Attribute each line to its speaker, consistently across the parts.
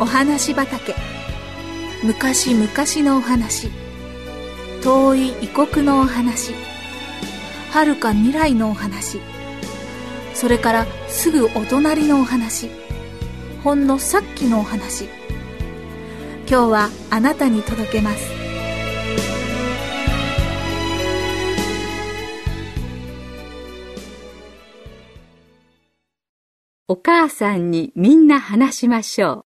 Speaker 1: お話畑。昔々のお話。遠い異国のお話。遥か未来のお話。それからすぐお隣のお話。ほんのさっきのお話。今日はあなたに届けます。
Speaker 2: お母さんにみんな話しましょう。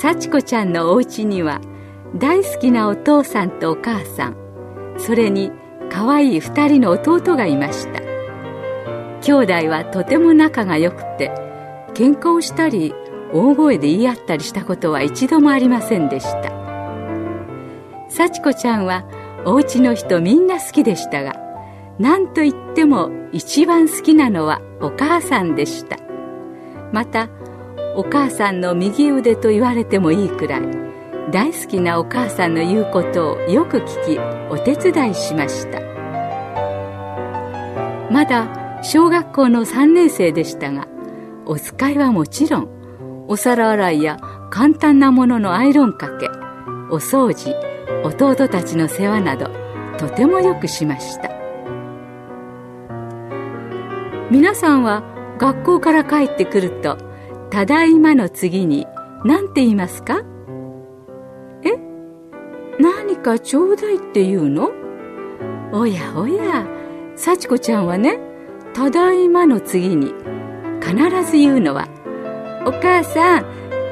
Speaker 2: 幸子ちゃんのお家には大好きなお父さんとお母さんそれに可愛い二人の弟がいました。兄弟はとても仲が良くて喧嘩をしたり大声で言い合ったりしたことは一度もありませんでした。幸子ちゃんはお家の人みんな好きでしたが何といっても一番好きなのはお母さんでした。またお母さんの右腕と言われてもいいくらい大好きなお母さんの言うことをよく聞きお手伝いしました。まだ小学校の3年生でしたがお使いはもちろんお皿洗いや簡単なもののアイロンかけお掃除弟たちの世話などとてもよくしました。皆さんは学校から帰ってくると「ただいま」の次に何て言いますか？え？何かちょうだいって言うの？おやおや。幸子ちゃんはね「ただいま」の次に必ず言うのは「お母さん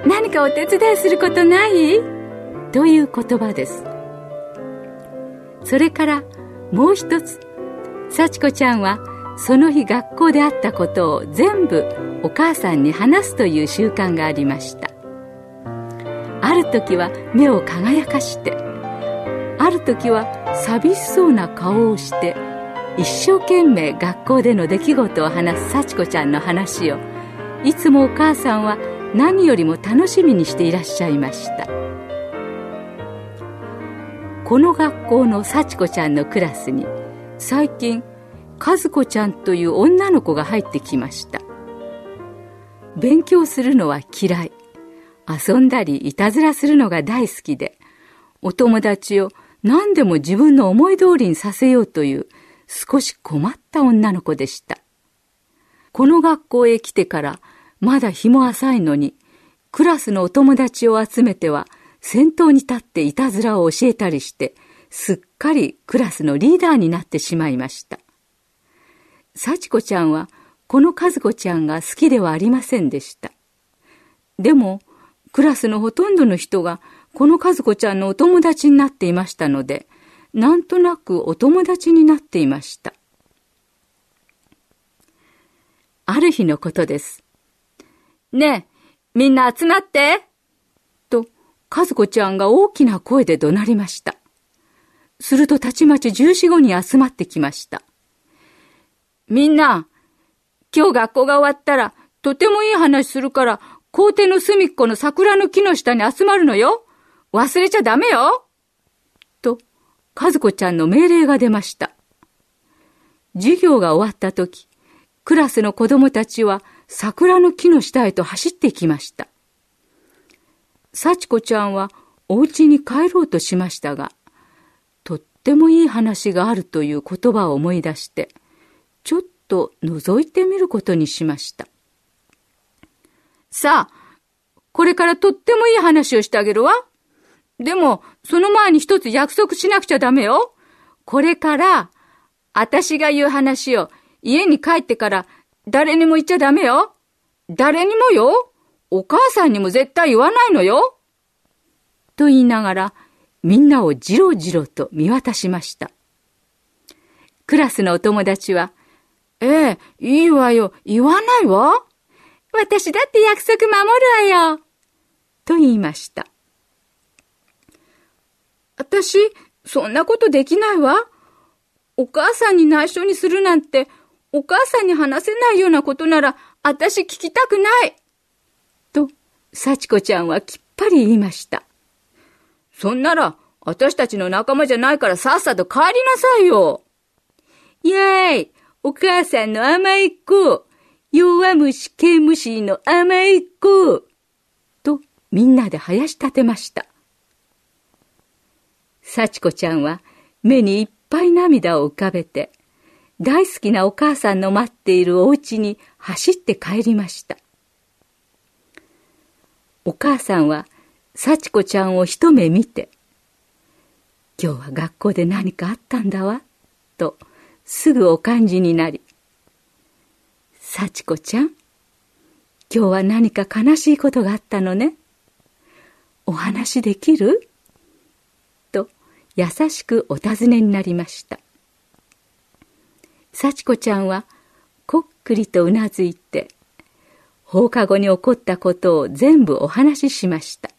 Speaker 2: 何かお手伝いすることない?」という言葉です。それからもう一つ。幸子ちゃんはその日学校であったことを全部お母さんに話すという習慣がありました。ある時は目を輝かしてある時は寂しそうな顔をして一生懸命学校での出来事を話す幸子ちゃんの話をいつもお母さんは何よりも楽しみにしていらっしゃいました。この学校の幸子ちゃんのクラスに最近和子ちゃんという女の子が入ってきました。勉強するのは嫌い。遊んだりいたずらするのが大好きでお友達を何でも自分の思い通りにさせようという少し困った女の子でした。この学校へ来てからまだ日も浅いのにクラスのお友達を集めては先頭に立っていたずらを教えたりしてすっかりクラスのリーダーになってしまいました。幸子ちゃんはこの和子ちゃんが好きではありませんでした。でも、クラスのほとんどの人がこの和子ちゃんのお友達になっていましたので、なんとなくお友達になっていました。ある日のことです。ねえ、みんな集まってと、和子ちゃんが大きな声で怒鳴りました。するとたちまち十四五人集まってきました。みんな、今日学校が終わったら、とてもいい話するから、校庭の隅っこの桜の木の下に集まるのよ。忘れちゃダメよ。と、和子ちゃんの命令が出ました。授業が終わった時、クラスの子供たちは桜の木の下へと走っていきました。幸子ちゃんはお家に帰ろうとしましたが、とってもいい話があるという言葉を思い出して、ちょっと覗いてみることにしました。さあ、これからとってもいい話をしてあげるわ。でも、その前に一つ約束しなくちゃダメよ。これから、私が言う話を家に帰ってから誰にも言っちゃダメよ。誰にもよ。お母さんにも絶対言わないのよ。と言いながら、みんなをじろじろと見渡しました。クラスのお友達は、ええ、いいわよ。言わないわ？私だって約束守るわよ。と言いました。私、そんなことできないわ。お母さんに内緒にするなんて、お母さんに話せないようなことなら、私聞きたくない。と、幸子ちゃんはきっぱり言いました。そんなら、私たちの仲間じゃないからさっさと帰りなさいよ。イェーイお母さんの甘い子。弱虫毛虫の甘い子とみんなで生やし立てました。幸子ちゃんは目にいっぱい涙を浮かべて、大好きなお母さんの待っているお家に走って帰りました。お母さんは幸子ちゃんを一目見て、今日は学校で何かあったんだわ、とすぐお感じになり、幸子ちゃん、今日は何か悲しいことがあったのね。お話できる？と優しくお尋ねになりました。幸子ちゃんはこっくりとうなずいて、放課後に起こったことを全部お話ししました。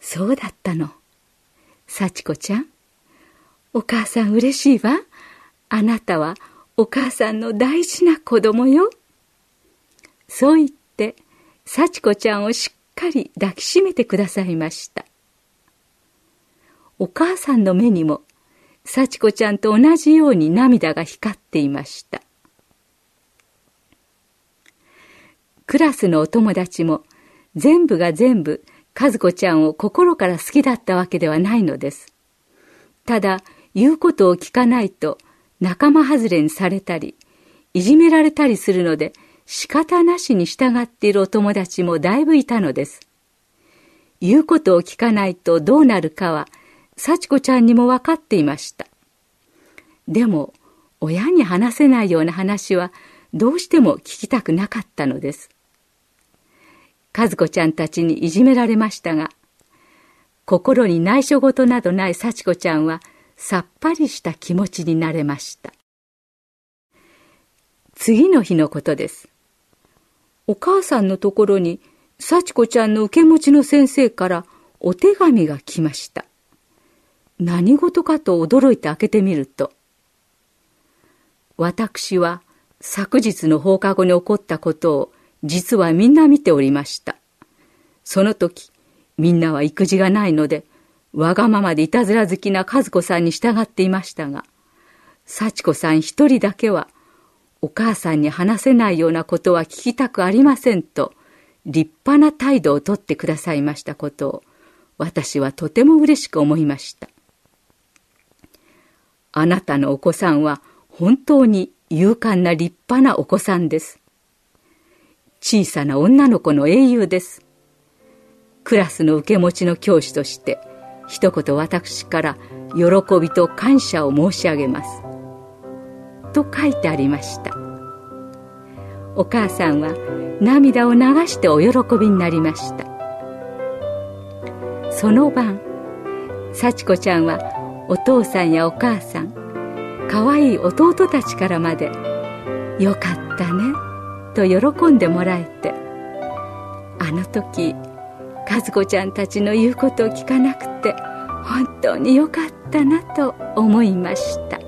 Speaker 2: そうだったの。幸子ちゃん。お母さん嬉しいわ。あなたはお母さんの大事な子供よ。そう言って、幸子ちゃんをしっかり抱きしめてくださいました。お母さんの目にも、幸子ちゃんと同じように涙が光っていました。クラスのお友達も全部が全部和子ちゃんを心から好きだったわけではないのです。ただ、言うことを聞かないと仲間外れにされたり、いじめられたりするので仕方なしに従っているお友達もだいぶいたのです。言うことを聞かないとどうなるかは、幸子ちゃんにも分かっていました。でも、親に話せないような話はどうしても聞きたくなかったのです。和子ちゃんたちにいじめられましたが、心に内緒事などない幸子ちゃんはさっぱりした気持ちになれました。次の日のことです。お母さんのところに幸子ちゃんの受け持ちの先生からお手紙が来ました。何事かと驚いて開けてみると、私は昨日の放課後に起こったことを実はみんな見ておりました。その時、みんなは育児がないので、わがままでいたずら好きな和子さんに従っていましたが、幸子さん一人だけは、お母さんに話せないようなことは聞きたくありませんと、立派な態度をとってくださいましたことを、私はとても嬉しく思いました。あなたのお子さんは本当に勇敢な立派なお子さんです。小さな女の子の英雄です。クラスの受け持ちの教師として、一言私から喜びと感謝を申し上げます。と書いてありました。お母さんは涙を流してお喜びになりました。その晩、幸子ちゃんはお父さんやお母さん、かわいい弟たちからまで、よかったね、と喜んでもらえて、あの時、和子ちゃんたちの言うことを聞かなくて本当によかったなと思いました。